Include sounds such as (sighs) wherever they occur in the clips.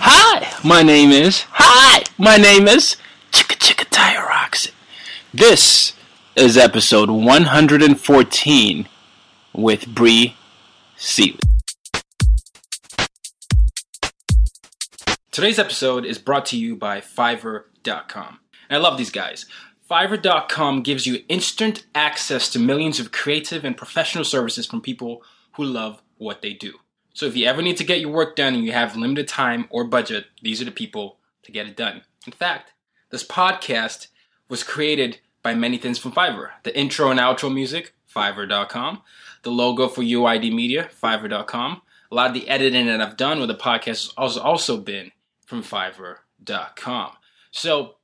Hi, my name is. Hi, my name is Chicka Chicka Tire. This is episode 114 with Bree Seeley. Today's episode is brought to you by Fiverr.com. And I love these guys. Fiverr.com gives you instant access to millions of creative and professional services from people who love what they do. So if you ever need to get your work done and you have limited time or budget, these are the people to get it done. In fact, this podcast was created by many things from Fiverr. The intro and outro music, Fiverr.com. The logo for UYD Media, Fiverr.com. A lot of the editing that I've done with the podcast has also been from Fiverr.com. So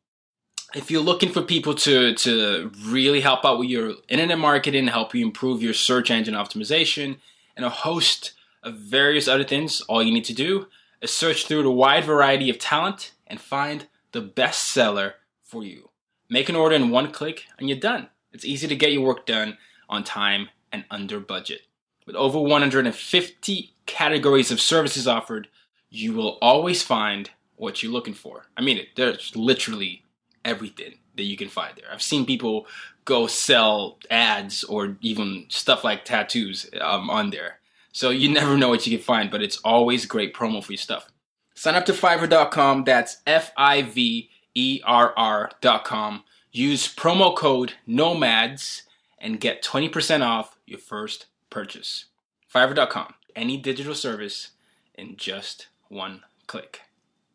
if you're looking for people to, to really help out with your internet marketing, help you improve your search engine optimization, and a host of various other things, all you need to do is search through the wide variety of talent and find the best seller for you. Make an order in one click and you're done. It's easy to get your work done on time and under budget. With over 150 categories of services offered, you will always find what you're looking for. I mean, there's literally everything that you can find there. I've seen people go sell ads or even stuff like tattoos um, on there. So you never know what you can find, but it's always great promo for your stuff. Sign up to Fiverr.com. That's F I V E R R.com. Use promo code NOMADS and get 20% off your first purchase. Fiverr.com. Any digital service in just one click.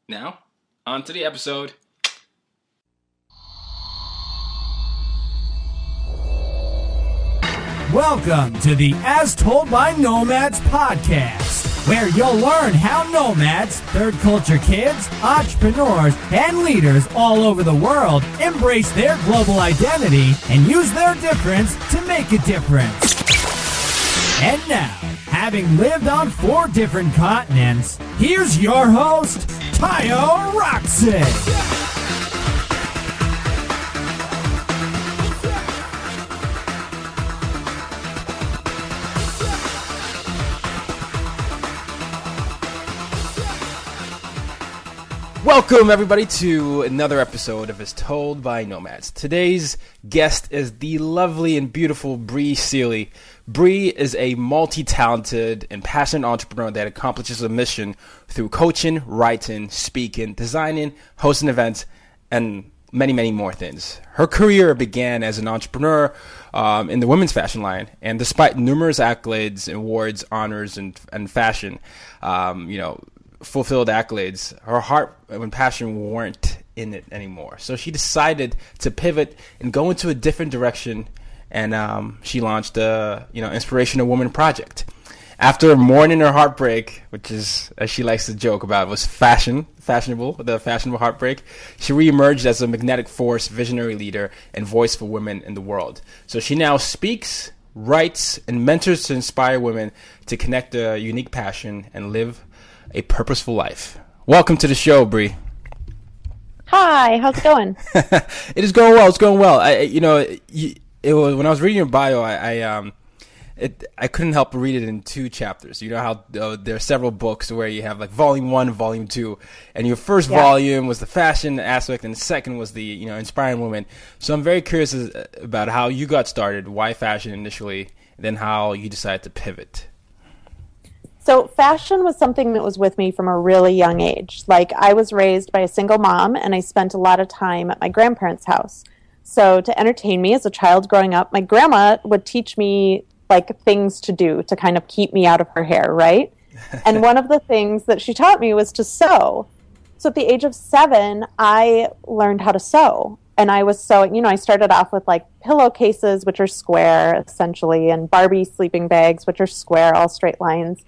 Now, on to the episode. Welcome to the As Told by Nomads podcast, where you'll learn how nomads, third culture kids, entrepreneurs, and leaders all over the world embrace their global identity and use their difference to make a difference. And now, having lived on four different continents, here's your host, Tayo Rockson. Welcome, everybody, to another episode of As Told by Nomads. Today's guest is the lovely and beautiful Bree Seeley. Bree is a multi talented and passionate entrepreneur that accomplishes a mission through coaching, writing, speaking, designing, hosting events, and many, many more things. Her career began as an entrepreneur um, in the women's fashion line, and despite numerous accolades, awards, honors, and, and fashion, um, you know, fulfilled accolades, her heart and passion weren't in it anymore. So she decided to pivot and go into a different direction, and um, she launched the you know Inspirational Woman Project. After mourning her heartbreak, which is as she likes to joke about, was fashion, fashionable, the fashionable heartbreak, she reemerged as a magnetic force, visionary leader, and voice for women in the world. So she now speaks, writes, and mentors to inspire women to connect a unique passion and live a purposeful life. Welcome to the show, Bree. Hi, how's it going? (laughs) it is going well. It's going well. I, you know, it, it was when I was reading your bio. I, I um, it I couldn't help but read it in two chapters. You know how uh, there are several books where you have like volume one, volume two, and your first Yeah. volume was the fashion aspect, and the second was the you know inspiring women. So I'm very curious as- about how you got started, why fashion initially, then how you decided to pivot. So, fashion was something that was with me from a really young age. Like, I was raised by a single mom, and I spent a lot of time at my grandparents' house. So, to entertain me as a child growing up, my grandma would teach me like things to do to kind of keep me out of her hair, right? (laughs) and one of the things that she taught me was to sew. So, at the age of seven, I learned how to sew. And I was sewing, you know, I started off with like pillowcases, which are square essentially, and Barbie sleeping bags, which are square, all straight lines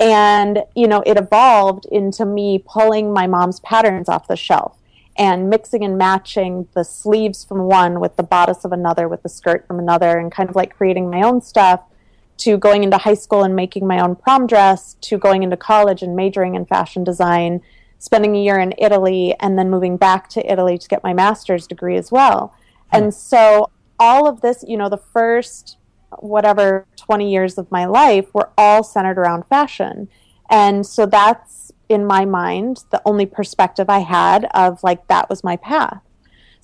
and, you know, it evolved into me pulling my mom's patterns off the shelf and mixing and matching the sleeves from one with the bodice of another, with the skirt from another, and kind of like creating my own stuff to going into high school and making my own prom dress to going into college and majoring in fashion design, spending a year in Italy, and then moving back to Italy to get my master's degree as well. Hmm. And so all of this, you know, the first whatever 20 years of my life were all centered around fashion. And so that's in my mind the only perspective I had of like that was my path.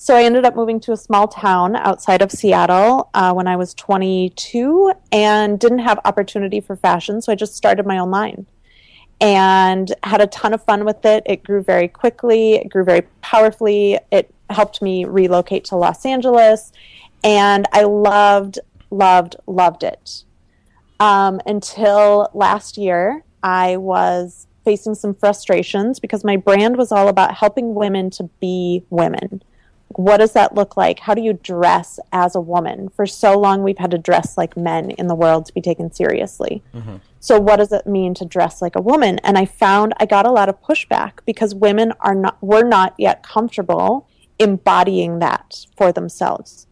So I ended up moving to a small town outside of Seattle uh, when I was 22 and didn't have opportunity for fashion. So I just started my own line and had a ton of fun with it. It grew very quickly, it grew very powerfully. It helped me relocate to Los Angeles. And I loved loved, loved it. Um, until last year, I was facing some frustrations because my brand was all about helping women to be women. What does that look like? How do you dress as a woman? For so long, we've had to dress like men in the world to be taken seriously. Mm-hmm. So, what does it mean to dress like a woman? And I found I got a lot of pushback because women are not were not yet comfortable embodying that for themselves.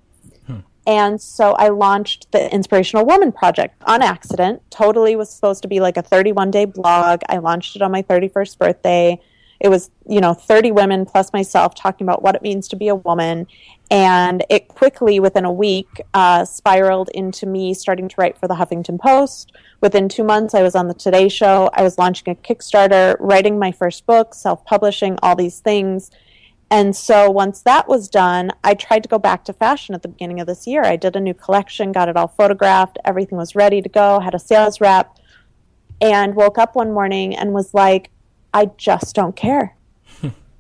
And so I launched the Inspirational Woman Project on accident. Totally was supposed to be like a 31 day blog. I launched it on my 31st birthday. It was, you know, 30 women plus myself talking about what it means to be a woman. And it quickly, within a week, uh, spiraled into me starting to write for the Huffington Post. Within two months, I was on the Today Show. I was launching a Kickstarter, writing my first book, self publishing, all these things. And so once that was done, I tried to go back to fashion at the beginning of this year. I did a new collection, got it all photographed, everything was ready to go, had a sales rep, and woke up one morning and was like, I just don't care.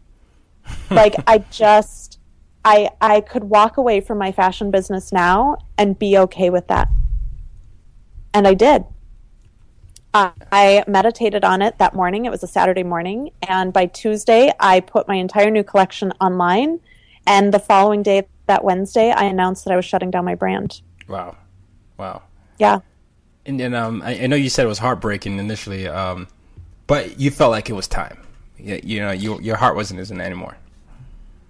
(laughs) like I just I I could walk away from my fashion business now and be okay with that. And I did. I meditated on it that morning. It was a Saturday morning. And by Tuesday, I put my entire new collection online. And the following day, that Wednesday, I announced that I was shutting down my brand. Wow. Wow. Yeah. And, and um, I, I, know you said it was heartbreaking initially, um, but you felt like it was time. You, you know, you, your heart wasn't in it anymore.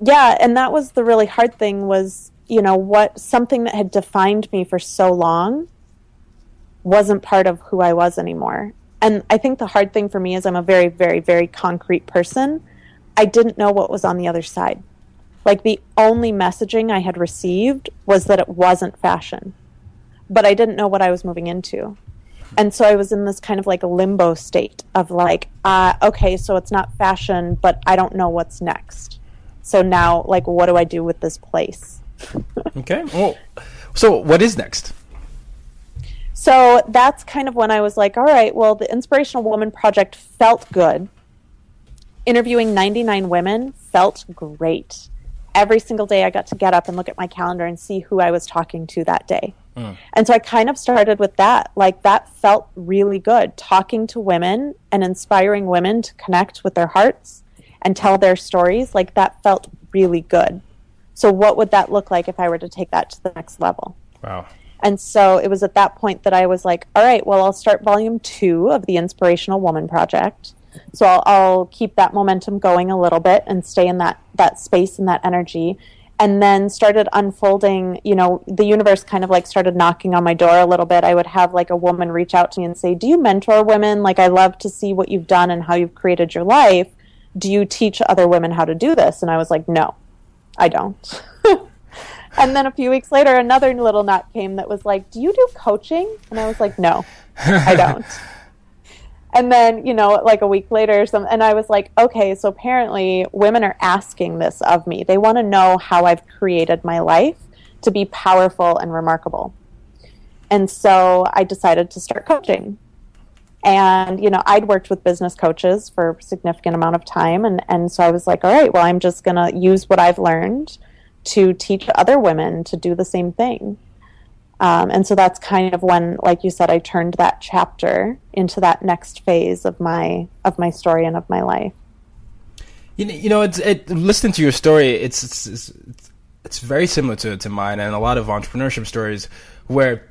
Yeah. And that was the really hard thing was, you know, what something that had defined me for so long wasn't part of who I was anymore. And I think the hard thing for me is I'm a very, very, very concrete person. I didn't know what was on the other side. Like the only messaging I had received was that it wasn't fashion, but I didn't know what I was moving into. And so I was in this kind of like a limbo state of like, uh, okay, so it's not fashion, but I don't know what's next. So now, like, what do I do with this place? (laughs) okay. Well, so what is next? So that's kind of when I was like, all right, well, the Inspirational Woman Project felt good. Interviewing 99 women felt great. Every single day I got to get up and look at my calendar and see who I was talking to that day. Mm. And so I kind of started with that. Like that felt really good. Talking to women and inspiring women to connect with their hearts and tell their stories, like that felt really good. So, what would that look like if I were to take that to the next level? Wow. And so it was at that point that I was like, all right, well, I'll start volume two of the Inspirational Woman Project. So I'll, I'll keep that momentum going a little bit and stay in that, that space and that energy. And then started unfolding, you know, the universe kind of like started knocking on my door a little bit. I would have like a woman reach out to me and say, Do you mentor women? Like, I love to see what you've done and how you've created your life. Do you teach other women how to do this? And I was like, No, I don't. (laughs) and then a few weeks later, another little nut came that was like, "Do you do coaching?" And I was like, "No, I don't." (laughs) and then you know, like a week later, some, and I was like, "Okay, so apparently women are asking this of me. They want to know how I've created my life to be powerful and remarkable." And so I decided to start coaching. And, you know, I'd worked with business coaches for a significant amount of time. And, and so I was like, all right, well, I'm just going to use what I've learned to teach other women to do the same thing. Um, and so that's kind of when, like you said, I turned that chapter into that next phase of my of my story and of my life. You know, you know it's it, listening to your story. It's it's, it's it's very similar to to mine and a lot of entrepreneurship stories where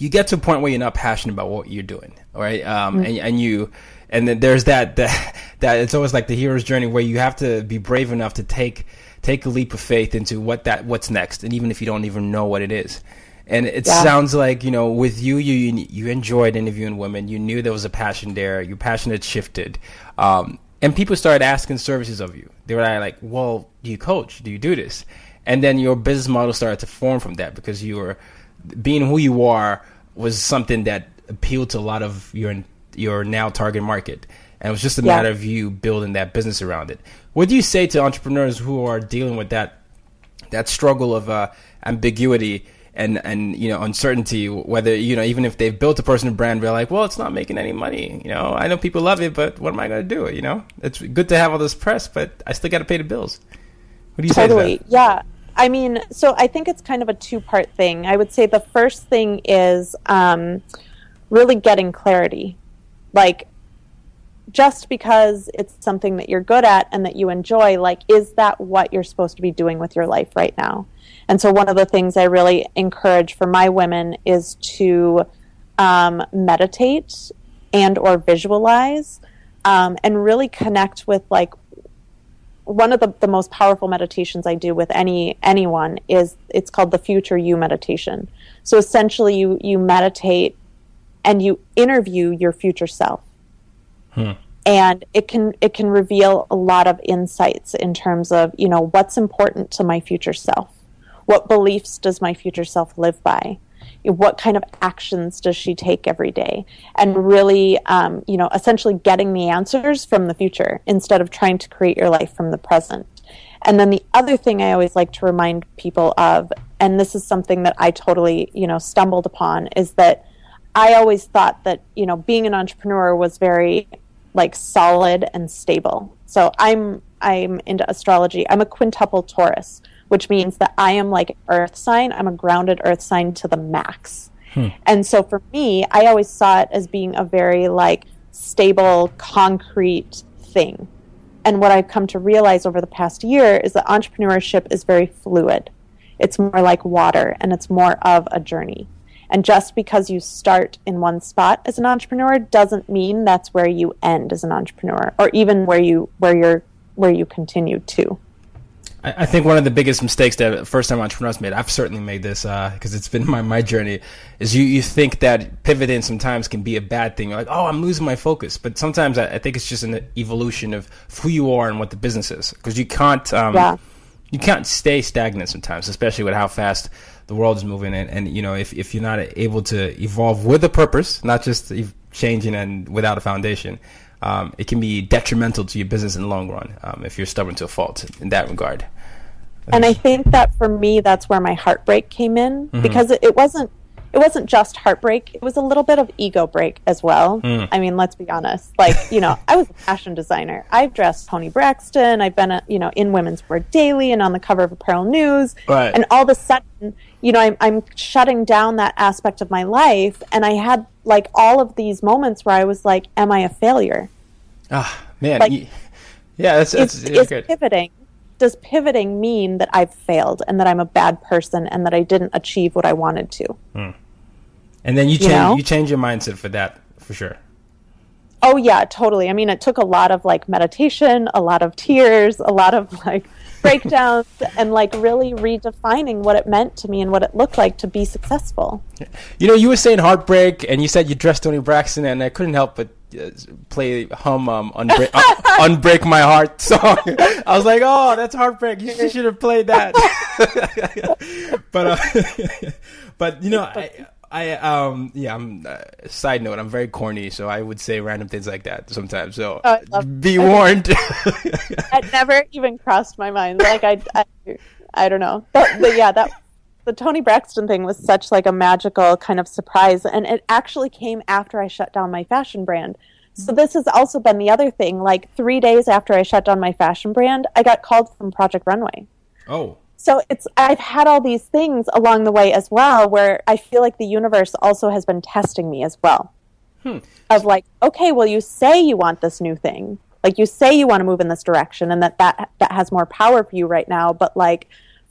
you get to a point where you're not passionate about what you're doing, right? Um, mm-hmm. and, and you, and then there's that, (laughs) that, that it's always like the hero's journey where you have to be brave enough to take, take a leap of faith into what that, what's next. And even if you don't even know what it is. And it yeah. sounds like, you know, with you, you, you enjoyed interviewing women. You knew there was a passion there. Your passion had shifted. Um, and people started asking services of you. They were like, well, do you coach? Do you do this? And then your business model started to form from that because you were, being who you are was something that appealed to a lot of your your now target market, and it was just a yeah. matter of you building that business around it. What do you say to entrepreneurs who are dealing with that that struggle of uh, ambiguity and and you know uncertainty? Whether you know even if they've built a personal brand, they're like, well, it's not making any money. You know, I know people love it, but what am I going to do? You know, it's good to have all this press, but I still got to pay the bills. What do you totally. say? Totally, yeah. I mean, so I think it's kind of a two part thing. I would say the first thing is um, really getting clarity. Like, just because it's something that you're good at and that you enjoy, like, is that what you're supposed to be doing with your life right now? And so, one of the things I really encourage for my women is to um, meditate and or visualize um, and really connect with like one of the, the most powerful meditations I do with any anyone is it's called the future you meditation. So essentially you you meditate and you interview your future self. Hmm. And it can it can reveal a lot of insights in terms of, you know, what's important to my future self. What beliefs does my future self live by? what kind of actions does she take every day and really um, you know essentially getting the answers from the future instead of trying to create your life from the present and then the other thing i always like to remind people of and this is something that i totally you know stumbled upon is that i always thought that you know being an entrepreneur was very like solid and stable so i'm i'm into astrology i'm a quintuple taurus which means that I am like earth sign. I'm a grounded earth sign to the max. Hmm. And so for me, I always saw it as being a very like stable, concrete thing. And what I've come to realize over the past year is that entrepreneurship is very fluid. It's more like water and it's more of a journey. And just because you start in one spot as an entrepreneur doesn't mean that's where you end as an entrepreneur or even where you where you're where you continue to. I, think one of the biggest mistakes that first time entrepreneurs made, I've certainly made this because uh, it's been (laughs) my, my journey, is you, you think that pivoting sometimes can be a bad thing. You're like, oh, I'm losing my focus. But sometimes I, I think it's just an evolution of who you are and what the business is. Because you can't um, yeah. you can't stay stagnant sometimes, especially with how fast the world is moving. And, and you know, if, if you're not able to evolve with a purpose, not just changing and without a foundation, um, it can be detrimental to your business in the long run um, if you're stubborn to a fault in that regard. And I think that for me, that's where my heartbreak came in mm-hmm. because it, it, wasn't it wasn't just heartbreak; it was a little bit of ego break as well. Mm. I mean, let's be honest. Like you know, I was a fashion designer. I've dressed Toni Braxton. I've been a, you know in Women's Wear Daily and on the cover of Apparel News. Right. And all of a sudden, you know, I'm I'm shutting down that aspect of my life, and I had like all of these moments where I was like, "Am I a failure?" Ah, man. Like, yeah, that's, that's it's, it's, it's pivoting. Does pivoting mean that I've failed and that I'm a bad person and that I didn't achieve what I wanted to? Hmm. And then you change you, know? you change your mindset for that for sure. Oh yeah, totally. I mean, it took a lot of like meditation, a lot of tears, a lot of like (laughs) breakdowns and like really redefining what it meant to me and what it looked like to be successful. You know, you were saying heartbreak and you said you dressed Toni Braxton and I couldn't help but play hum um unbreak, uh, (laughs) unbreak my heart song. (laughs) I was like, oh, that's heartbreak. You, should have played that. (laughs) but uh, but you know, I, I um yeah. I'm uh, side note. I'm very corny, so I would say random things like that sometimes. So oh, be warned. it never even crossed my mind. Like I, I, I don't know. But, but yeah, that the Toni Braxton thing was such like a magical kind of surprise, and it actually came after I shut down my fashion brand. So mm-hmm. this has also been the other thing. Like three days after I shut down my fashion brand, I got called from Project Runway. Oh, So it's I've had all these things along the way as well, where I feel like the universe also has been testing me as well. Hmm. Of like, okay, well, you say you want this new thing, like you say you want to move in this direction, and that that that has more power for you right now. But like,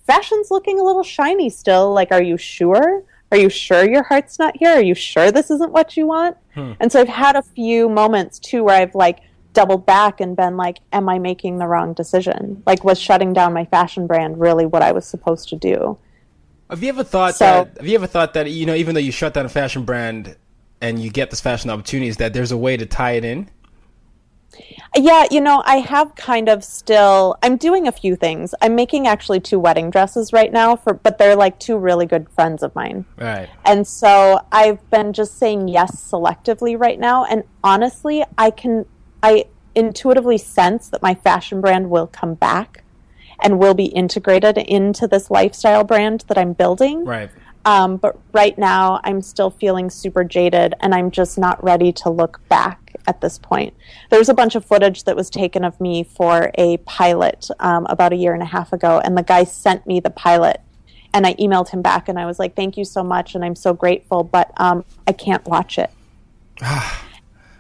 fashion's looking a little shiny still. Like, are you sure? Are you sure your heart's not here? Are you sure this isn't what you want? Hmm. And so I've had a few moments too where I've like doubled back and been like, am I making the wrong decision? Like, was shutting down my fashion brand really what I was supposed to do? have you ever thought So- that? Have you ever thought that you know, even though you shut down a fashion brand and you get this fashion opportunities, that there's a way to tie it in? Yeah, you know, I have kind of still I'm doing a few things. I'm making actually two wedding dresses right now for but they're like two really good friends of mine. Right. And so I've been just saying yes selectively right now and honestly, I can I intuitively sense that my fashion brand will come back and will be integrated into this lifestyle brand that I'm building. Right. Um, but right now, I'm still feeling super jaded, and I'm just not ready to look back at this point. There was a bunch of footage that was taken of me for a pilot um, about a year and a half ago, and the guy sent me the pilot. And I emailed him back, and I was like, "Thank you so much, and I'm so grateful, but um, I can't watch it." (sighs)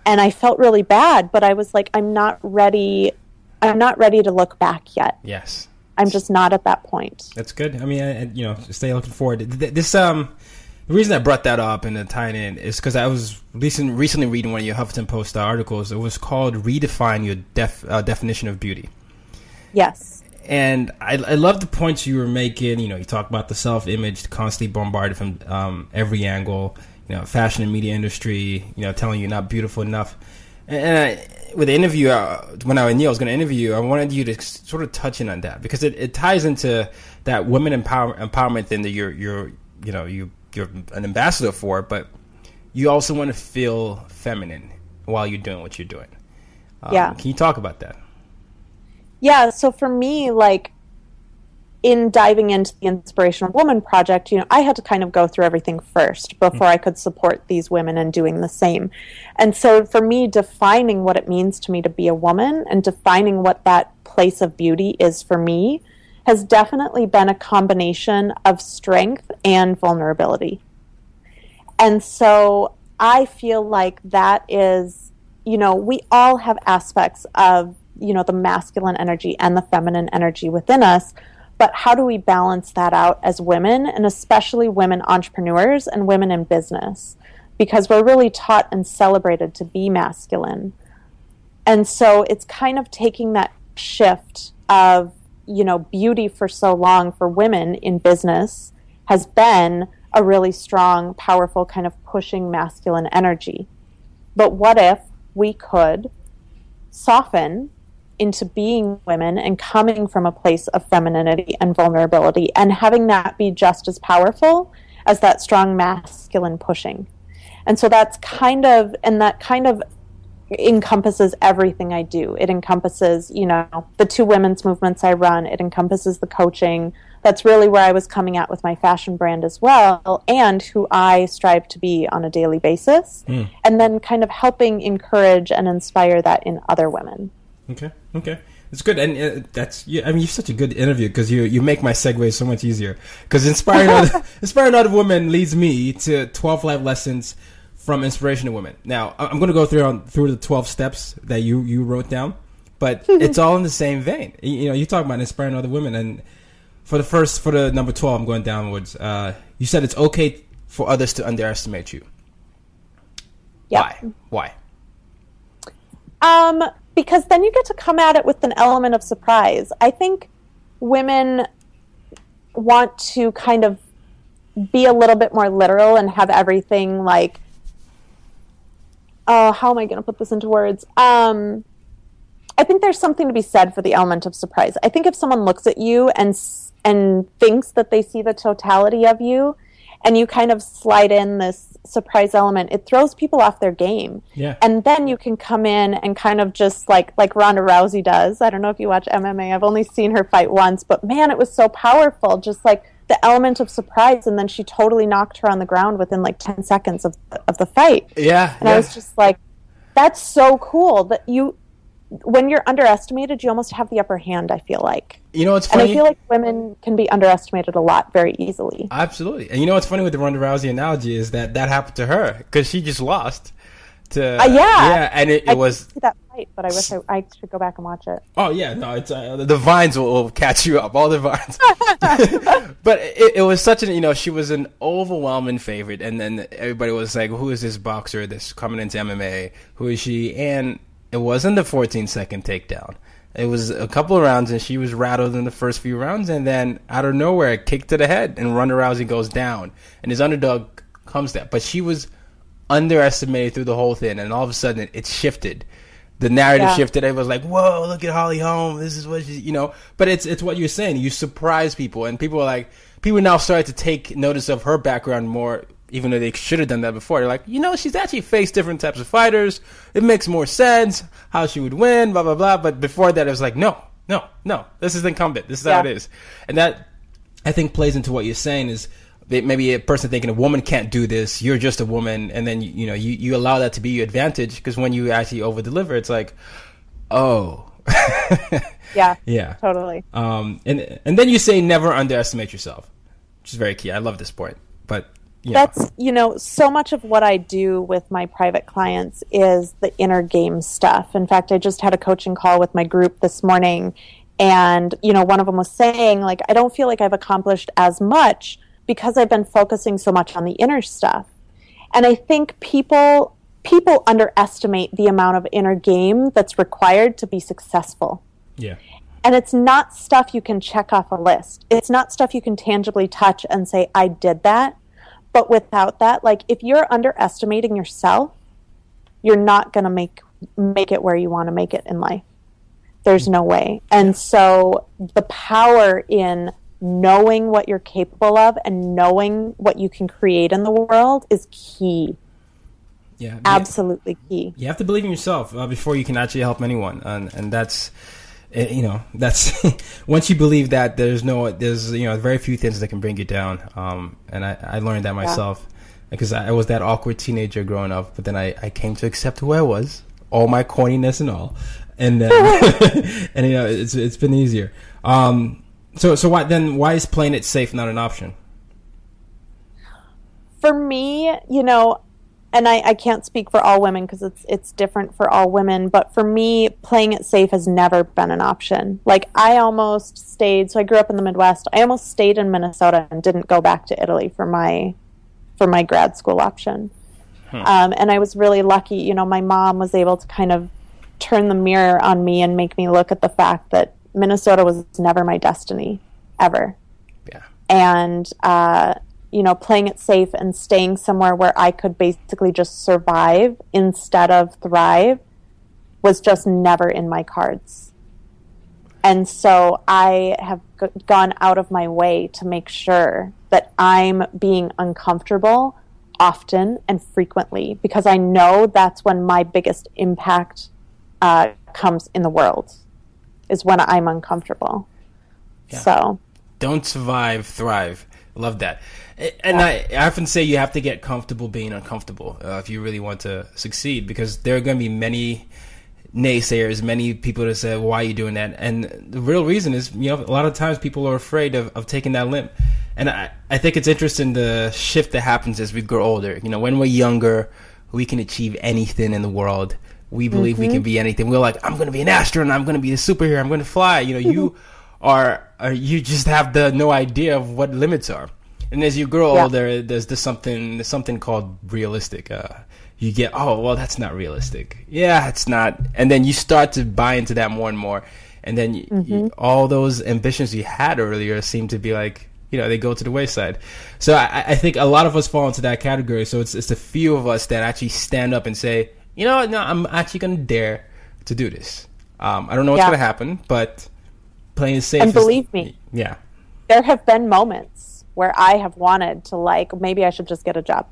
and I felt really bad, but I was like, "I'm not ready. I'm not ready to look back yet. Yes. I'm just not at that point." That's good. I mean, I- you know, stay looking forward. This um, the reason I brought that up and then tying in is because I was recent, recently reading one of your Huffington Post articles. It was called "Redefine Your def, uh, Definition of Beauty," Yes. and I, I love the points you were making. You know, you talk about the self-image constantly bombarded from um, every angle. You know, fashion and media industry. You know, telling you you're not beautiful enough. And, and I, with the interview, uh, when I knew I was going to interview you, I wanted you to sort of touch in on that because it, it ties into that women empower, empowerment thing that you're you're you know you you're an ambassador for, but you also want to feel feminine while you're doing what you're doing. Um, Yeah. Can you talk about that? Yeah, so for me, like in diving into the Inspirational Woman project, you know, I had to kind of go through everything first before I could support these women in doing the same. And so for me, defining what it means to me to be a woman and defining what that place of beauty is for me has definitely been a combination of strength and vulnerability. And so I feel like that is, you know, we all have aspects of, you know, the masculine energy and the feminine energy within us. But how do we balance that out as women, and especially women entrepreneurs and women in business? Because we're really taught and celebrated to be masculine. And so it's kind of taking that shift of, you know, beauty for so long for women in business has been a really strong, powerful kind of pushing masculine energy. But what if we could soften into being women and coming from a place of femininity and vulnerability and having that be just as powerful as that strong masculine pushing? And so that's kind of, and that kind of encompasses everything I do. It encompasses, you know, the two women's movements I run. It encompasses the coaching. That's really where I was coming at with my fashion brand as well, and who I strive to be on a daily basis. And then kind of helping encourage and inspire that in other women. Okay, okay, it's good, and uh, that's. Yeah, I mean, you're such a good interview because you you make my segue so much easier. Because inspiring other, (laughs) inspiring other women leads me to 12 life lessons from inspirational women. Now, I'm going to go through on through the 12 steps that you you wrote down, but (laughs) it's all in the same vein. You, you know, you talk about inspiring other women, and for the first for the number 12, I'm going downwards. Uh, you said it's okay for others to underestimate you. Yeah. Why? Why? Um, because then you get to come at it with an element of surprise. I think women want to kind of be a little bit more literal and have everything like oh how am i going to put this into words um i think there's something to be said for the element of surprise i think if someone looks at you and and thinks that they see the totality of you and you kind of slide in this surprise element it throws people off their game Yeah. and then you can come in and kind of just like like Ronda Rousey does. I don't know if you watch MMA. I've only seen her fight once, but man, it was so powerful. Just like the element of surprise, and then she totally knocked her on the ground within like ten seconds of of the fight. Yeah, and yeah. I was just like, "That's so cool that you." When you're underestimated, you almost have the upper hand. I feel like, you know what's and? I feel like women can be underestimated a lot very easily. Absolutely. And you know what's funny with the Ronda Rousey analogy is that that happened to her because she just lost to. Uh, yeah, Yeah, and it, I it was. that fight, but I wish I, I should go back and watch it. Oh yeah, no, it's uh, the vines will, will catch you up, all the vines. (laughs) (laughs) but it, it was such an you know she was an overwhelming favorite, and then everybody was like, "Who is this boxer that's coming into MMA? Who is she?" And it wasn't the 14 second takedown. It was a couple of rounds, and she was rattled in the first few rounds, and then out of nowhere, a kick to the head, and Ronda Rousey goes down, and his underdog comes down. But she was underestimated through the whole thing, and all of a sudden, it, shifted the narrative Yeah. shifted. It was like, "Whoa, look at Holly Holm. This is what she, you know." But it's it's what you're saying. You surprise people, and people are like, people now started to take notice of her background more, even though they should have done that before. They're like, you know, she's actually faced different types of fighters. It makes more sense how she would win, blah blah blah. But before that, it was like, no, no, no. This is incumbent. This is how it is, and that I think plays into what you're saying is maybe a person thinking a woman can't do this, you're just a woman, and then you, you know you, you allow that to be your advantage because when you actually over deliver, it's like, oh, (laughs) Yeah, yeah, totally. Um, and and then you say never underestimate yourself, which is very key. I love this point, but know, That's you know so much of what I do with my private clients is the inner game stuff. In fact, I just had a coaching call with my group this morning, and you know one of them was saying like I don't feel like I've accomplished as much because I've been focusing so much on the inner stuff. And I think people people underestimate the amount of inner game that's required to be successful. yeah, And it's not stuff you can check off a list. It's not stuff you can tangibly touch and say, I did that. But without that, like if you're underestimating yourself, you're not gonna make make it where you want to make it in life. There's no way. And so the power in knowing what you're capable of and knowing what you can create in the world is key. yeah, Absolutely key. you have to believe in yourself uh, before you can actually help anyone, and and that's. Eh, You know, that's (laughs) once you believe that there's no, there's you know, very few things that can bring you down. Um, and I, I learned that myself because I, I was that awkward teenager growing up, but then I, I came to accept who I was, all my corniness and all, and then (laughs) (laughs) and you know, it's it's been easier. Um, so so why then why is playing it safe not an option? for me, you know, and I, I can't speak for all women because it's it's different for all women, but for me, playing it safe has never been an option. Like I almost stayed. So I grew up in the Midwest. I almost stayed in Minnesota and didn't go back to Italy for my for my grad school option. Um, and I was really lucky. You know, my mom was able to kind of turn the mirror on me and make me look at the fact that Minnesota was never my destiny, ever Yeah, and uh, you know playing it safe and staying somewhere where I could basically just survive instead of thrive was just never in my cards. And so I have g- gone out of my way to make sure that I'm being uncomfortable often and frequently because I know that's when my biggest impact uh, comes in the world is when I'm uncomfortable. So don't survive, thrive. Love that. And I, I often say you have to get comfortable being uncomfortable uh, if you really want to succeed, because there are going to be many naysayers, many people that say, "Why are you doing that?" And the real reason is, you know, a lot of times people are afraid of, of taking that limp. And I, I think it's interesting the shift that happens as we grow older. You know, when we're younger, we can achieve anything in the world. We believe we can be anything. We're like, I'm going to be an astronaut. I'm going to be a superhero. I'm going to fly. You know, you are, are you just have the no idea of what limits are. And as you grow Yeah. older, there's this something there's something called realistic. Uh, you get, oh well, that's not realistic. Yeah, it's not. And then you start to buy into that more and more. And then y y all those ambitions you had earlier seem to be like, you know, they go to the wayside. So I, I think a lot of us fall into that category. So it's it's a few of us that actually stand up and say, you know, no, I'm actually going to dare to do this. Um, I don't know what's Yeah. going to happen, but playing safe. And is- believe me. yeah, there have been moments where I have wanted to like maybe I should just get a job.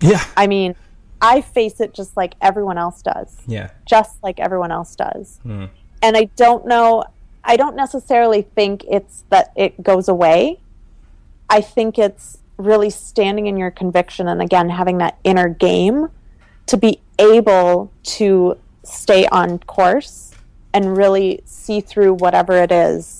yeah, I mean, I face it just like everyone else does. yeah. Just like everyone else does. Hmm. And I don't know I don't necessarily think it's that it goes away. I think it's really standing in your conviction and again having that inner game to be able to stay on course and really see through whatever it is.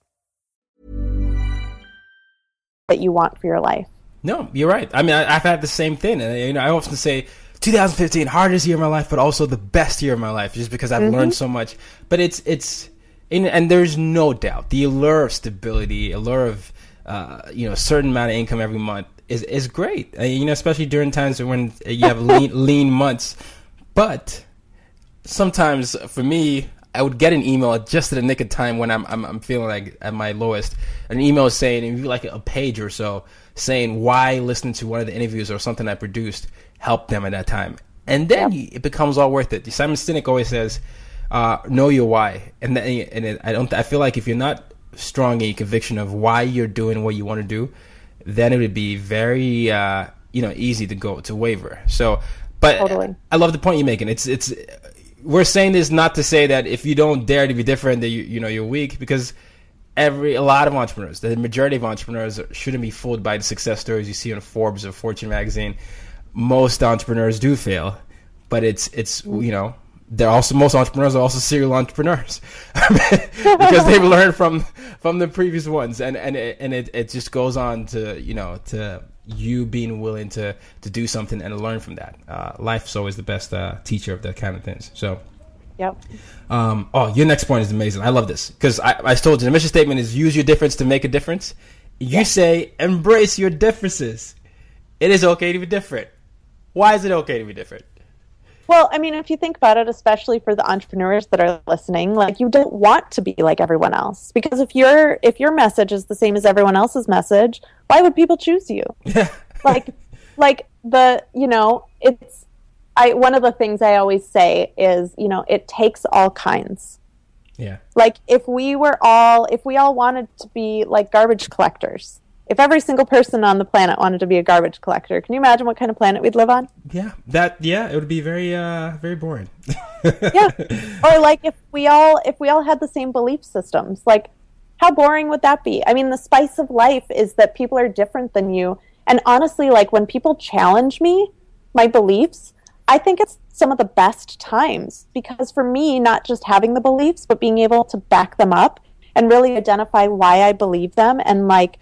That you want for your life. No, you're right. I mean, I, have had the same thing, and you know, I often say 2015 hardest year of my life, but also the best year of my life, just because I've mm-hmm. learned so much. But it's it's and, and there's no doubt the allure of stability, allure of uh, you know a certain amount of income every month is is great. Uh, you know, especially during times when you have (laughs) lean lean months. But sometimes for me, I would get an email just at the nick of time when I'm, I'm, I'm feeling like at my lowest. An email saying, maybe like a page or so, saying why listening to one of the interviews or something I produced helped them at that time, and then yep. it becomes all worth it. Simon Sinek always says, uh, "Know your why," and then, and it, I don't. I feel like if you're not strong in your conviction of why you're doing what you want to do, then it would be very uh, you know easy to go to waver. So, but totally. I love the point you're making. It's it's we're saying this not to say that if you don't dare to be different that you you know you're weak because every a lot of entrepreneurs the majority of entrepreneurs shouldn't be fooled by the success stories you see on Forbes or Fortune magazine. Most entrepreneurs do fail but it's it's you know they're also most entrepreneurs are also serial entrepreneurs (laughs) because they've (laughs) learned from from the previous ones. And and it, and it, it just goes on to you know to you being willing to to do something and learn from that. Uh, life's always the best uh, teacher of that kind of things. So. Yep. Um, oh, your next point is amazing. I love this because I, I told you the mission statement is use your difference to make a difference. You yes. say embrace your differences. It is okay to be different. Why is it okay to be different? Well, I mean, if you think about it, especially for the entrepreneurs that are listening, like you don't want to be like everyone else because if your if your message is the same as everyone else's message, why would people choose you? Yeah. (laughs) like like the, you know, it's I one of the things I always say is, you know, it takes all kinds. Yeah. Like if we were all if we all wanted to be like garbage collectors, if every single person on the planet wanted to be a garbage collector, can you imagine what kind of planet we'd live on? Yeah, that yeah, it would be very uh very boring. (laughs) yeah. Or like if we all if we all had the same belief systems, like how boring would that be? I mean, the spice of life is that people are different than you. And honestly, like when people challenge me, my beliefs, I think it's some of the best times because for me, not just having the beliefs, but being able to back them up and really identify why I believe them and like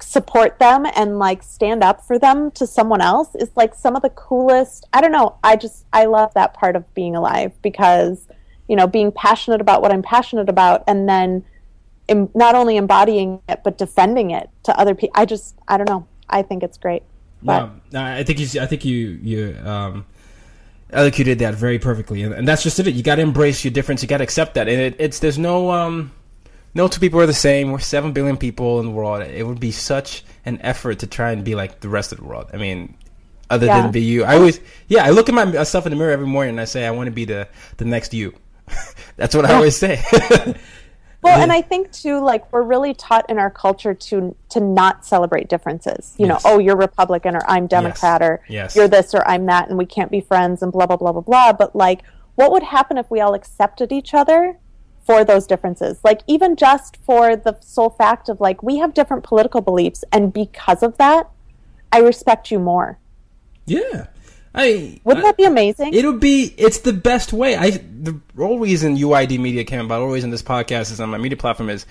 support them and like stand up for them to someone else is like some of the coolest i don't know i just i love that part of being alive because you know being passionate about what i'm passionate about and then Im- not only embodying it but defending it to other people i just i don't know i think it's great but, no, I think you. I think you. You um, elocuted that very perfectly, and, and that's just it. You got to embrace your difference. You got to accept that, and it, it's there's no um, no two people are the same. We're seven billion people in the world. It would be such an effort to try and be like the rest of the world. I mean, other yeah. than be you. I always, yeah, I look at myself uh, in the mirror every morning and I say, I want to be the the next you. (laughs) That's what yeah. I always say. (laughs) well, and I think too, like we're really taught in our culture to to not celebrate differences. You yes. know, oh, you're Republican or I'm Democrat yes. or yes. you're this or I'm that, and we can't be friends and blah blah blah blah blah. But like, what would happen if we all accepted each other for those differences. Like even just for the sole fact of like we have different political beliefs and because of that, I respect you more. Yeah. I Wouldn't I, that be amazing? It would be it's the best way. I the whole reason UYD media came about, the whole reason this podcast is on my media platform is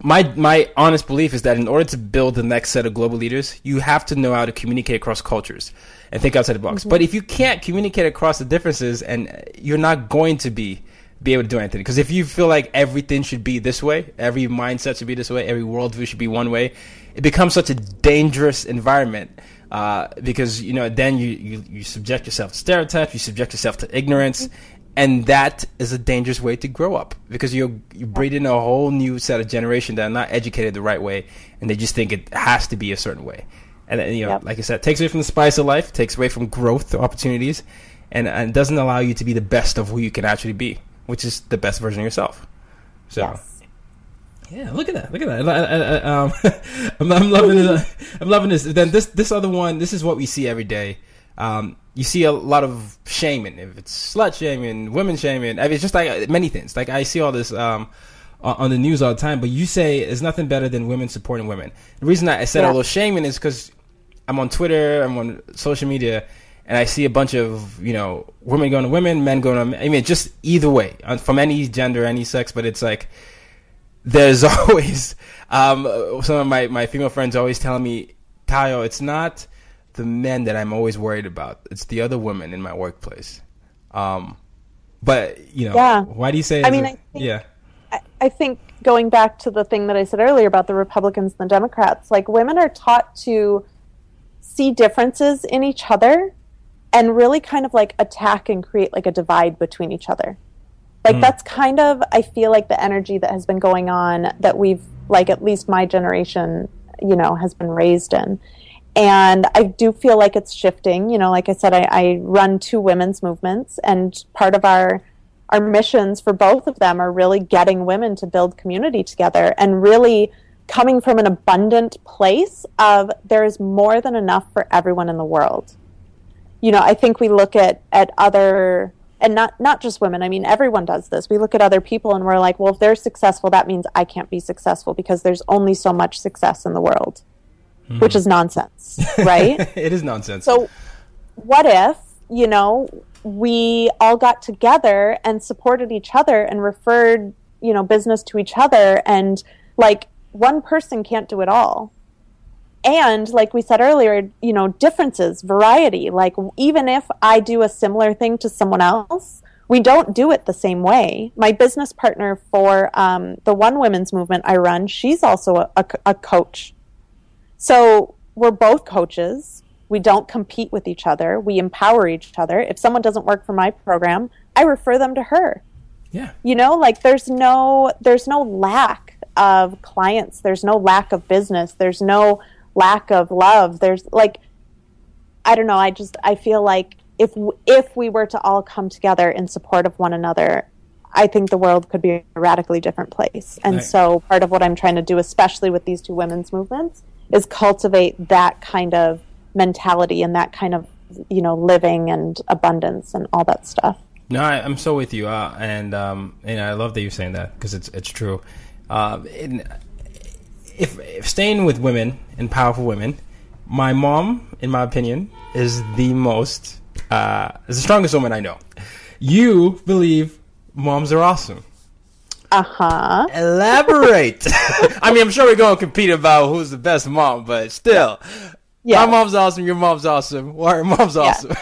my my honest belief is that in order to build the next set of global leaders, you have to know how to communicate across cultures and think outside the box. Mm-hmm. But if you can't communicate across the differences, and you're not going to be be able to do anything. Because if you feel like everything should be this way, every mindset should be this way, every worldview should be one way, it becomes such a dangerous environment. Uh, because you know, then you, you you subject yourself to stereotypes, you subject yourself to ignorance, and that is a dangerous way to grow up because you're you breed in a whole new set of generation that are not educated the right way, and they just think it has to be a certain way. And, and you know, Yep. like I said, it takes away from the spice of life, takes away from growth opportunities, and, and doesn't allow you to be the best of who you can actually be, which is the best version of yourself. So. Yeah, look at that! Look at that! I, I, I, um, (laughs) loving this. I'm loving this. Then this this other one. This is what we see every day. Um, you see a lot of shaming. If it's slut shaming, women shaming. I mean, it's just like uh, many things. Like I see all this um, on the news all the time. But you say there's nothing better than women supporting women. The reason I said all Yeah. those shaming is because I'm on Twitter. I'm on social media. And I see a bunch of you know women going to women, men going to. Men. I mean, just either way, uh, from any gender, any sex. But it's like there's (laughs) always um, some of my, my female friends always telling me, Tayo, it's not the men that I'm always worried about. It's the other women in my workplace. Um, but you know, Yeah. why do you say? I mean, a- I think- yeah, I, I think going back to the thing that I said earlier about the Republicans and the Democrats, like women are taught to see differences in each other and really kind of like attack and create like a divide between each other. Like hmm. that's kind of I feel like the energy that has been going on that we've like at least my generation, you know, has been raised in. And I do feel like it's shifting. You know, like I said, I, I run two women's movements, and part of our our missions for both of them are really getting women to build community together and really coming from an abundant place of there is more than enough for everyone in the world. You know, I think we look at at other and not not just women. I mean, everyone does this. We look at other people and we're like, well, if they're successful, that means I can't be successful because there's only so much success in the world, hmm. which is nonsense, right? (laughs) it is nonsense. So, what if, you know, we all got together and supported each other and referred, you know, business to each other and like one person can't do it all. And like we said earlier, you know, differences, variety. Like even if I do a similar thing to someone else, we don't do it the same way. My business partner for um, the One Women's Movement I run, she's also a, a, a coach. So we're both coaches. We don't compete with each other. We empower each other. If someone doesn't work for my program, I refer them to her. yeah, You know, like there's no there's no lack of clients. There's no lack of business. There's no lack of love. There's like I don't know, I just I feel like if if we were to all come together in support of one another, I think the world could be a radically different place. And Right. so part of what I'm trying to do especially with these two women's movements is cultivate that kind of mentality and that kind of you know living and abundance and all that stuff. No, I, I'm so with you, uh, and um, and I love that you're saying that because it's it's true. Uh, and if, if staying with women and powerful women, my mom, in my opinion, is the most uh, is the strongest woman I know. You believe moms are awesome. Uh-huh. Elaborate. (laughs) (laughs) I mean, I'm sure we're going to compete about who's the best mom, but still, Yeah. my mom's awesome. Your mom's awesome. Why are mom's awesome?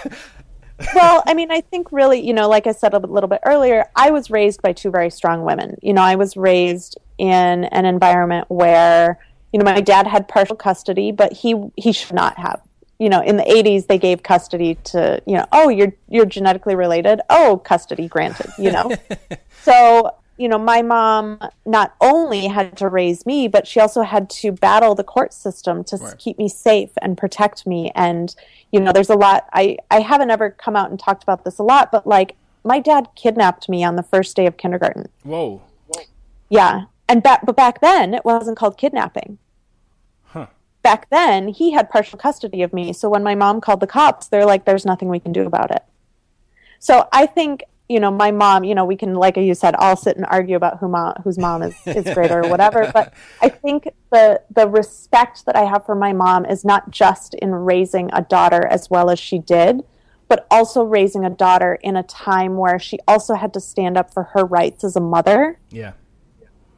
(laughs) well, I mean, I think really, you know, like I said a little bit earlier, I was raised by two very strong women. You know, I was raised in an environment where, you know, my dad had partial custody, but he he should not have. You know, in the 80s they gave custody to, you know, oh, you're you're genetically related. Oh, custody granted, you know. (laughs) so, you know, my mom not only had to raise me, but she also had to battle the court system to s keep me safe and protect me. And, you know, there's a lot, I, I haven't ever come out and talked about this a lot, but like my dad kidnapped me on the first day of kindergarten. Whoa. Yeah. And back, but back then it wasn't called kidnapping. Back then he had partial custody of me. So when my mom called the cops, they're like, there's nothing we can do about it. So I think, you know, my mom, you know, we can, like you said, all sit and argue about who mom, whose mom is, is greater or whatever. But (laughs) I think the, the respect that I have for my mom is not just in raising a daughter as well as she did, but also raising a daughter in a time where she also had to stand up for her rights as a mother Yeah.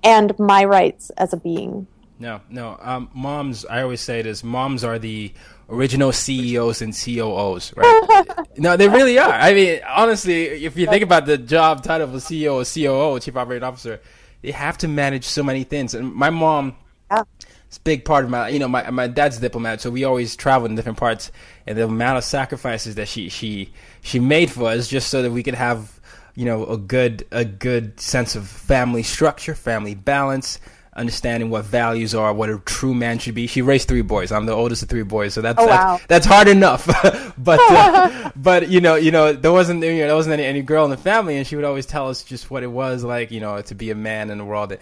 And my rights as a being. No, no. Um, moms, I always say this: moms are the original CEOs and COOs, right? (laughs) no, they really are. I mean, honestly, if you think about the job title of a CEO or COO, Chief Operating Officer, they have to manage so many things. And my mom, yeah. it's a big part of my, you know, my my dad's a diplomat, so we always travel in different parts, and the amount of sacrifices that she she she made for us just so that we could have, you know, a good a good sense of family structure, family balance understanding what values are, what a true man should be. She raised three boys. I'm the oldest of three boys, so that's oh, that's, wow. that's, hard enough. (laughs) but uh, (laughs) but you know you know there wasn't you know there wasn't any, any girl in the family, and she would always tell us just what it was like you know to be a man in the world,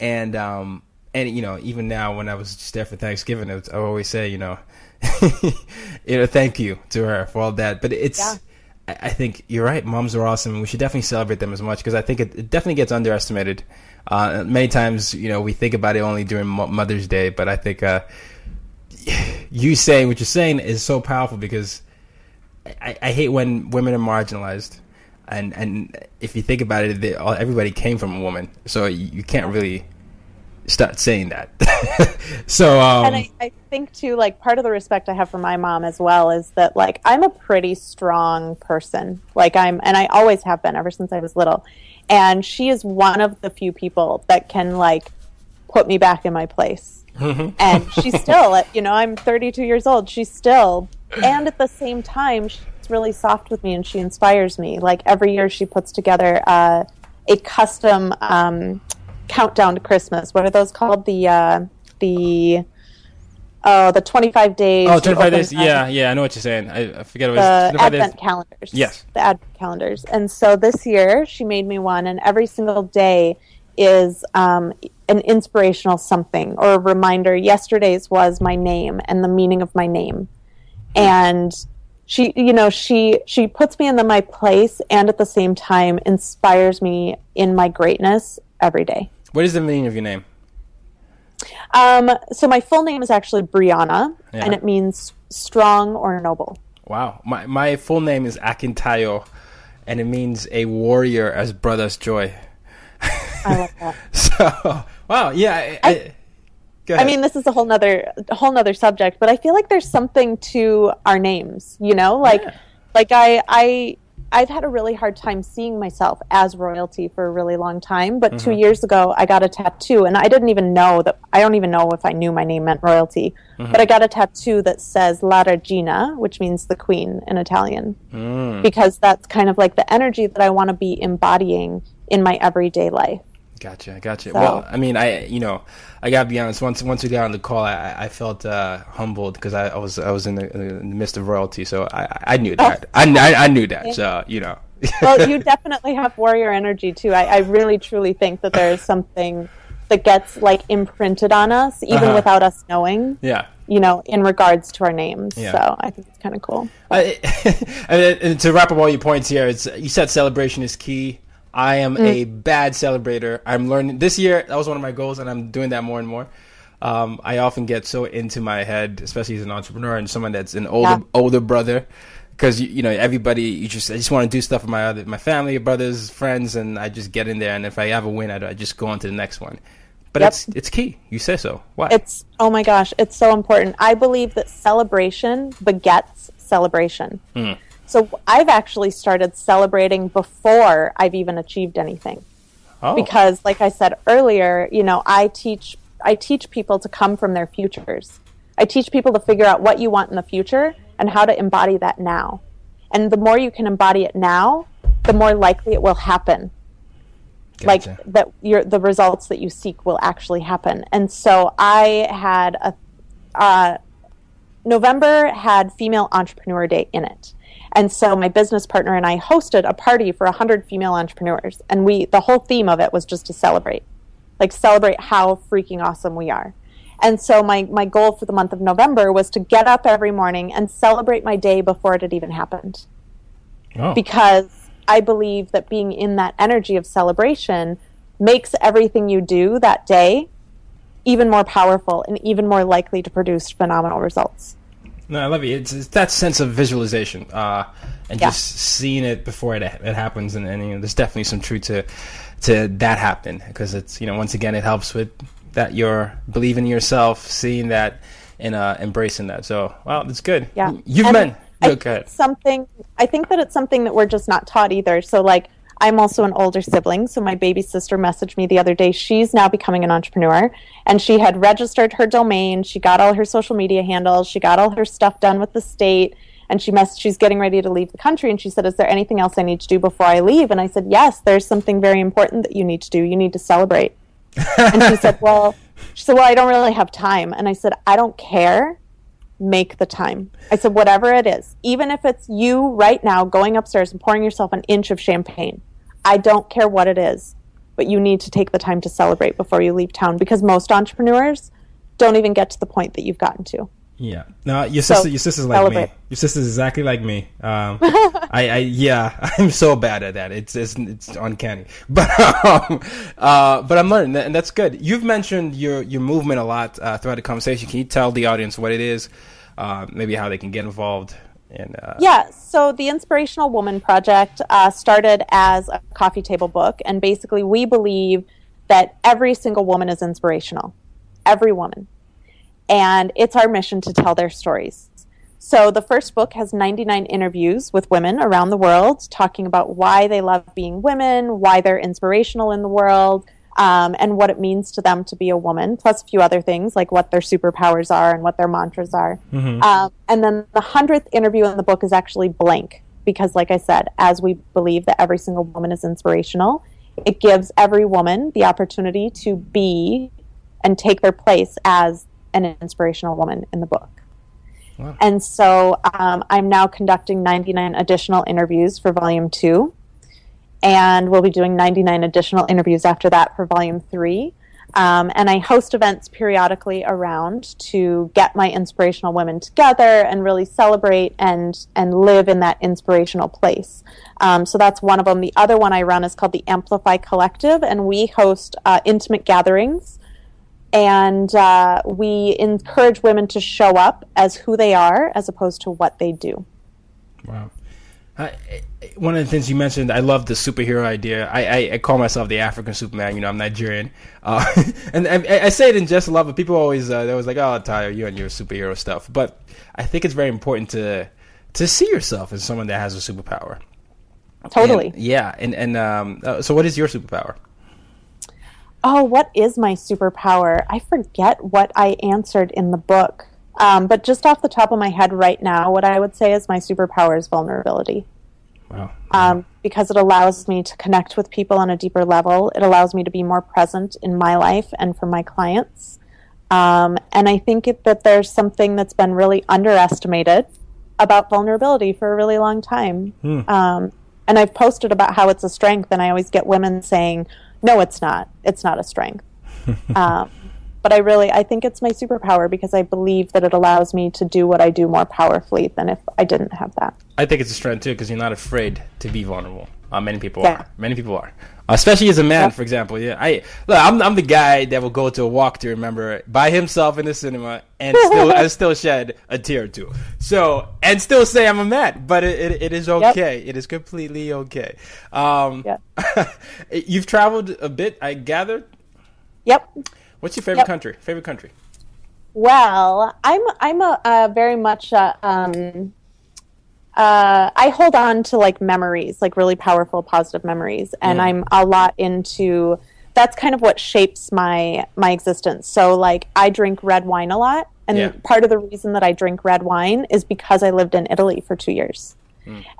and um and you know even now when I was just there for Thanksgiving, I, I always say you know (laughs) you know thank you to her for all that. But it's. Yeah. I think you're right. Moms are awesome. and We should definitely celebrate them as much because I think it, it definitely gets underestimated. Uh, many times, you know, we think about it only during Mother's Day, but I think uh, (sighs) you saying what you're saying is so powerful because I, I, hate when women are marginalized, and and if you think about it, they, everybody came from a woman, so you, you can't really start saying that. (laughs) so, um, and I, I think too, like part of the respect I have for my mom as well is that like I'm a pretty strong person, like I'm, and I always have been ever since I was little and she is one of the few people that can like put me back in my place. Mm-hmm. and (laughs) she's still, you know, I'm 32 years old. She's still, and at the same time, she's really soft with me and she inspires me. Like every year, she puts together uh, a custom um, countdown to Christmas. What are those called? The uh, the Oh, the 25 days. Oh, 25 days. Yeah, yeah, I know what you're saying. I, I forget what the it was. Advent days. calendars. Yes. The Advent calendars. And so this year she made me one, and every single day is um, an inspirational something or a reminder. Yesterday's was my name and the meaning of my name. And she, you know, she she puts me in the, my place and at the same time inspires me in my greatness every day. What is the meaning of your name? Um, so my full name is actually Brianna, Yeah. and it means strong or noble. Wow. My my full name is Akintayo, and it means a warrior as brother's joy. I love that. (laughs) So, wow. Yeah. I, I, I mean, this is a whole nother a whole nother subject, but I feel like there's something to our names. You know, like like I I I've had a really hard time seeing myself as royalty for a really long time. But two Mhm. years ago, I got a tattoo, and I didn't even know that. I don't even know if I knew my name meant royalty. Mhm. But I got a tattoo that says La Regina, which means the queen in Italian, Mm. because that's kind of like the energy that I want to be embodying in my everyday life. Gotcha, gotcha. So- Well, I mean, I you know, I gotta be honest. Once once we got on the call, I, I felt uh, humbled because I, I was I was in the, in the midst of royalty, so I I- knew that. I, I I knew that. So you know. well, you (laughs) definitely have warrior energy too. I, I really truly think that there is something that gets like imprinted on us, even Uh-huh. without us knowing. Yeah. You know, in regards to our names. Yeah. So I think it's kind of cool. I, (laughs) and to wrap up all your points here, it's you said celebration is key. I am Mm. a bad celebrator. I'm learning this year. That was one of my goals, and I'm doing that more and more. Um, I often get so into my head, especially as an entrepreneur and someone that's an older Yeah. older brother, because you, you know everybody. You just I just want to do stuff with my other my family, brothers, friends, and I just get in there. And if I have a win, I, I just go on to the next one. But Yep. it's it's key. You say so. Why? It's oh my gosh, it's so important. I believe that celebration begets celebration. Hmm. So I've actually started celebrating before I've even achieved anything. Oh. Because like I said earlier, you know, I teach I teach people to come from their futures. I teach people to figure out what you want in the future and how to embody that now. And the more you can embody it now, the more likely it will happen. Like that your the results that you seek will actually happen. And so I had a uh, November had Female Entrepreneur Day in it. And so my business partner and I hosted a party for 100 female entrepreneurs. And we, the whole theme of it was just to celebrate, like celebrate how freaking awesome we are. And so my, my goal for the month of November was to get up every morning and celebrate my day before it had even happened. Oh. Because I believe that being in that energy of celebration makes everything you do that day even more powerful and even more likely to produce phenomenal results. No, I love it. It's, it's that sense of visualization uh, and Yeah. just seeing it before it it happens, and, and you know, there's definitely some truth to to that happening because it's you know once again it helps with that you're believing in yourself, seeing that, and uh, embracing that. So, well, that's good. Yeah. you've And been I okay. something I think that it's something that we're just not taught either. So like I'm also an older sibling, so my baby sister messaged me the other day. She's now becoming an entrepreneur and she had registered her domain, she got all her social media handles, she got all her stuff done with the state and she mess she's getting ready to leave the country and she said, "Is there anything else I need to do before I leave?" And I said, "Yes, there's something very important that you need to do. You need to celebrate." and she said, (laughs) "Well, she said, "Well, I don't really have time." And I said, "I don't care make the time. I said, whatever it is, even if it's you right now going upstairs and pouring yourself an inch of champagne, I don't care what it is, but you need to take the time to celebrate before you leave town because most entrepreneurs don't even get to the point that you've gotten to. Yeah. No, your So, sister, your sister's like celebrate. me. Your sister's exactly like me. Um, (laughs) I, I, yeah, (laughs) I'm so bad at that. It's, it's, it's uncanny. (laughs) But, um, uh, but I'm learning, and that's good. You've mentioned your, your movement a lot uh, throughout the conversation. Can you tell the audience what it is? Uh, maybe how they can get involved? And uh, Yeah, so the Inspirational Woman Project uh, started as a coffee table book, and basically, we believe that every single woman is inspirational. Every woman. And it's our mission to tell their stories. So the first book has 99 interviews with women around the world talking about why they love being women, why they're inspirational in the world, um, and what it means to them to be a woman, plus a few other things like what their superpowers are and what their mantras are. Um, and then the hundredth interview in the book is actually blank because, like I said, as we believe that every single woman is inspirational, it gives every woman the opportunity to be and take their place as an inspirational woman in the book. And so um, I'm now conducting 99 additional interviews for volume two. And we'll be doing 99 additional interviews after that for volume three. Um, and I host events periodically around to get my inspirational women together and really celebrate and and live in that inspirational place. Um, so that's one of them. The other one I run is called the Amplify Collective, and we host uh, intimate gatherings and uh, we encourage women to show up as who they are as opposed to what they do. Wow. I, I- one of the things you mentioned, I love the superhero idea. I, I, I call myself the African Superman. You know, I'm Nigerian, uh, (laughs) and, and I say it in just love. But people always uh, they're always like, "Oh, Tayo, you and your superhero stuff." But I think it's very important to to see yourself as someone that has a superpower. Totally. And- yeah, and and um, uh, so what is your superpower? Oh, what is my superpower? I forget what I answered in the book. Um, but just off the top of my head right now, what I would say is my superpower is vulnerability. Wow. um, because it allows me to connect with people on a deeper level. It allows me to be more present in my life and for my clients. Um, and I think it, that there's something that's been really underestimated about vulnerability for a really long time. Um, and I've posted about how it's a strength, and I always get women saying, "No, it's not. It's not a strength." (laughs) but I really, I think it's my superpower because I believe that it allows me to do what I do more powerfully than if I didn't have that. I think it's a strength too because you're not afraid to be vulnerable. Uh, many people Yeah. are. Many people are, especially as a man, for example. Yeah, I look. I'm I'm the guy that will go to a walk to remember by himself in the cinema and still (laughs) and still shed a tear or two. So and still say I'm a man, but it, it, it is okay. It is completely okay. Um, (laughs) you've traveled a bit, I gathered. Yep. What's your favorite Yep. country? Favorite country? Well, I'm I'm a, a very much a, um, uh, I hold on to like memories, like really powerful, positive memories, and I'm a lot into. That's kind of what shapes my my existence. So, like, I drink red wine a lot, and Yeah. part of the reason that I drink red wine is because I lived in Italy for two years.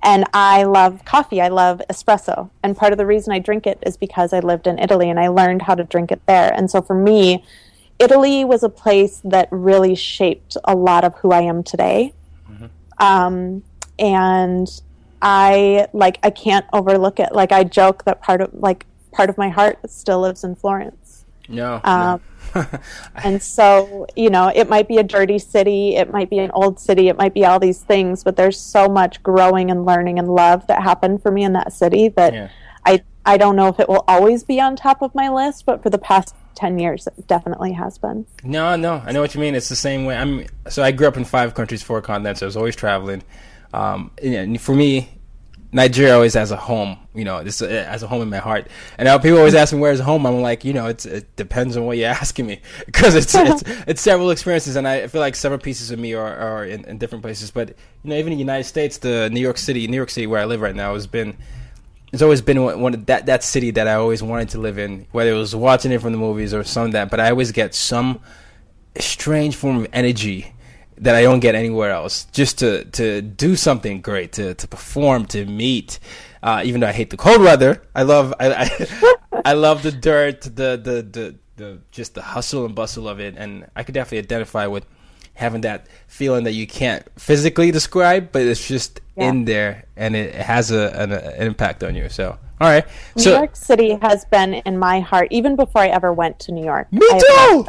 And I love coffee. I love espresso. And part of the reason I drink it is because I lived in Italy and I learned how to drink it there. And so for me, Italy was a place that really shaped a lot of who I am today. Um, and I like I can't overlook it. Like I joke that part of like part of my heart still lives in Florence. No. Um, (laughs) and so, you know, it might be a dirty city, it might be an old city, it might be all these things, but there's so much growing and learning and love that happened for me in that city that Yeah. I I don't know if it will always be on top of my list, but for the past 10 years, it definitely has been. No, no, I know what you mean. It's the same way. I'm so I grew up in five countries, four continents. I was always traveling. Um, and for me, Nigeria always has a home. You know, this has a home in my heart. And now people always ask me where's home. I'm like, you know, it's, it depends on what you're (laughs) asking me because it's, it's (laughs) it's several experiences, and I feel like several pieces of me are, are in, in different places. But you know, even in the United States, the New York City, New York City, where I live right now, has been it's always been one, one of that that city that I always wanted to live in, whether it was watching it from the movies or some of that. But I always get some strange form of energy that I don't get anywhere else. Just to to do something great, to to perform, to meet. Uh, even though I hate the cold weather, I love I I, (laughs) I love the dirt, the, the the the just the hustle and bustle of it, and I could definitely identify with having that feeling that you can't physically describe, but it's just yeah. in there and it has a, an, an, impact on you. So, all right. New so, York City has been in my heart even before I ever went to New York. Me too.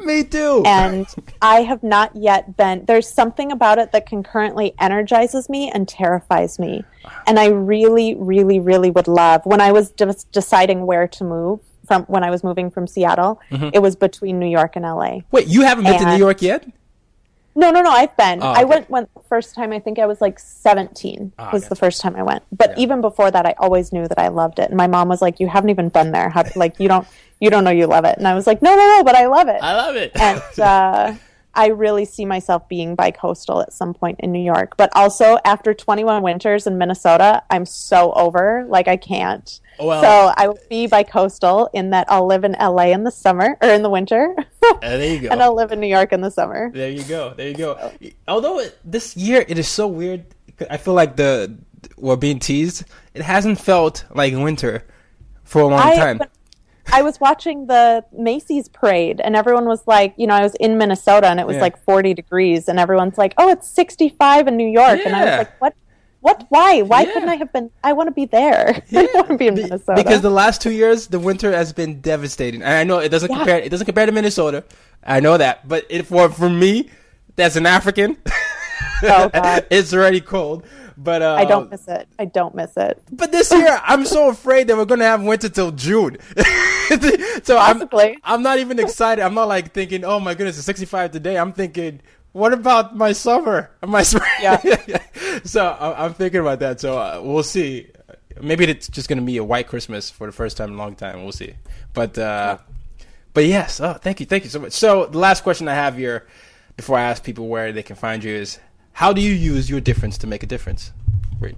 Me too. And I have not yet been. There's something about it that concurrently energizes me and terrifies me. And I really, really, really would love when I was de- deciding where to move from when I was moving from Seattle. Mm-hmm. It was between New York and LA. Wait, you haven't been and to New York yet? No, no, no. I've been. Oh, okay. I went went the first time. I think I was like seventeen. Oh, was the first time I went. But yeah. even before that, I always knew that I loved it. And my mom was like, "You haven't even been there. How, like you don't you don't know you love it." And I was like, "No, no, no. But I love it. I love it." and (laughs) uh, I really see myself being bi-coastal at some point in New York. But also after 21 winters in Minnesota, I'm so over. Like I can't. Well, so I will be bi-coastal in that I'll live in LA in the summer or in the winter. Uh, there you go. (laughs) and I'll live in New York in the summer. There you go. There you go. So. Although it, this year it is so weird. I feel like the we're being teased. It hasn't felt like winter for a long I, time. I was watching the Macy's parade, and everyone was like, you know, I was in Minnesota, and it was yeah. like 40 degrees, and everyone's like, oh, it's 65 in New York, yeah. and I was like, what? What? Why? Why yeah. couldn't I have been? I want to be there. (laughs) I want to be in Minnesota. Because the last two years, the winter has been devastating. And I know it doesn't compare. It doesn't compare to Minnesota. I know that, but it, for for me, that's an African. Oh, (laughs) it's already cold. But uh, I don't miss it. I don't miss it. But this year, (laughs) I'm so afraid that we're gonna have winter till June. (laughs) so Possibly. I'm I'm not even excited. I'm not like thinking, oh my goodness, it's 65 today. I'm thinking, what about my summer? My spring? Yeah. (laughs) so I'm thinking about that. So uh, we'll see. Maybe it's just going to be a white Christmas for the first time in a long time. We'll see. But uh, but yes. Oh, thank you, thank you so much. So the last question I have here, before I ask people where they can find you, is how do you use your difference to make a difference? Great.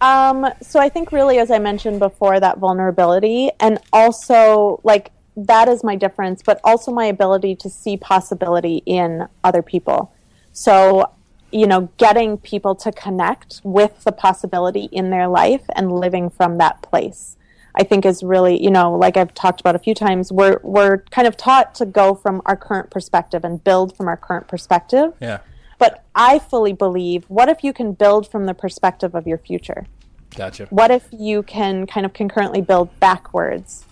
Um, so I think really, as I mentioned before, that vulnerability and also like that is my difference, but also my ability to see possibility in other people. So, you know, getting people to connect with the possibility in their life and living from that place. I think is really, you know, like I've talked about a few times, we're we're kind of taught to go from our current perspective and build from our current perspective. Yeah. But I fully believe, what if you can build from the perspective of your future? Gotcha. What if you can kind of concurrently build backwards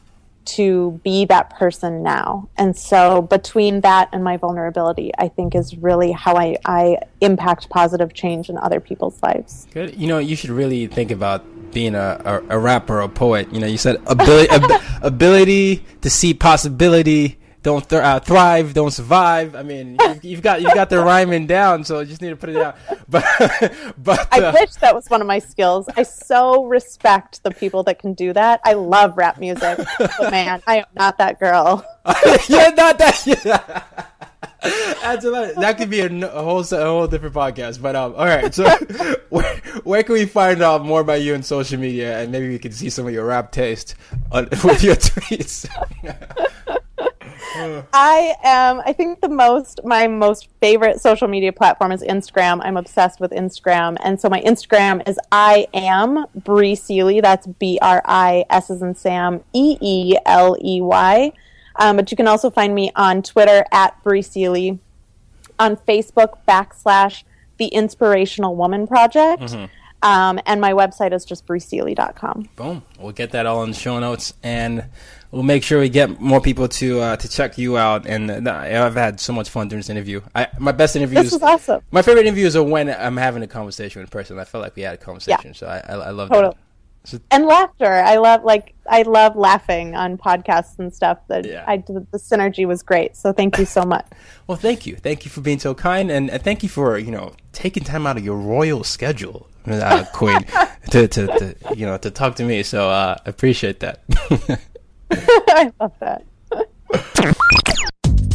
to be that person now. And so between that and my vulnerability, I think is really how I, I impact positive change in other people's lives. Good. You know, you should really think about being a, a, a rapper a poet. You know, you said ability, ab- (laughs) ability to see possibility don't th- uh, thrive, don't survive. I mean, (laughs) you've, you've, got you've got the rhyming down, so you just need to put it out. (laughs) But but uh, I wish that was one of my skills. I so respect the people that can do that. I love rap music, but man, I am not that girl. (laughs) You're not that. Yeah. Absolutely, that could be a, a, whole a whole different podcast. But um, all right. So, where, where can we find out more about you on social media, and maybe we can see some of your rap taste on, with your tweets? (laughs) I am. I think the most my most favorite social media platform is Instagram. I'm obsessed with Instagram, and so my Instagram is I am Bri Seeley. That's B R I S as in Sam E E L E Y. Um, but you can also find me on Twitter at Bri Seeley, on Facebook backslash the Inspirational Woman Project. Mm-hmm. Um, and my website is just briseeley.com. Boom. We'll get that all in the show notes. And we'll make sure we get more people to uh, to check you out. And uh, I've had so much fun doing this interview. I, my best interviews. This was awesome. My favorite interviews are when I'm having a conversation with a person. I felt like we had a conversation, yeah. so I, I, I love totally. that. and laughter. I love like I love laughing on podcasts and stuff. That Yeah. I the synergy was great. So thank you so much. (laughs) Well, thank you, thank you for being so kind, and, and thank you for you know taking time out of your royal schedule, uh, Queen, (laughs) to, to, to you know to talk to me. So uh, I appreciate that. (laughs) I love that.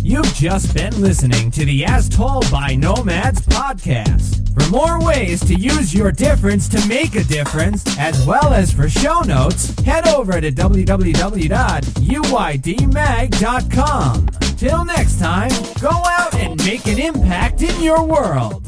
You've just been listening to the As Told by Nomads podcast. For more ways to use your difference to make a difference, as well as for show notes, head over to www.uydmag.com. Till next time, go out and make an impact in your world.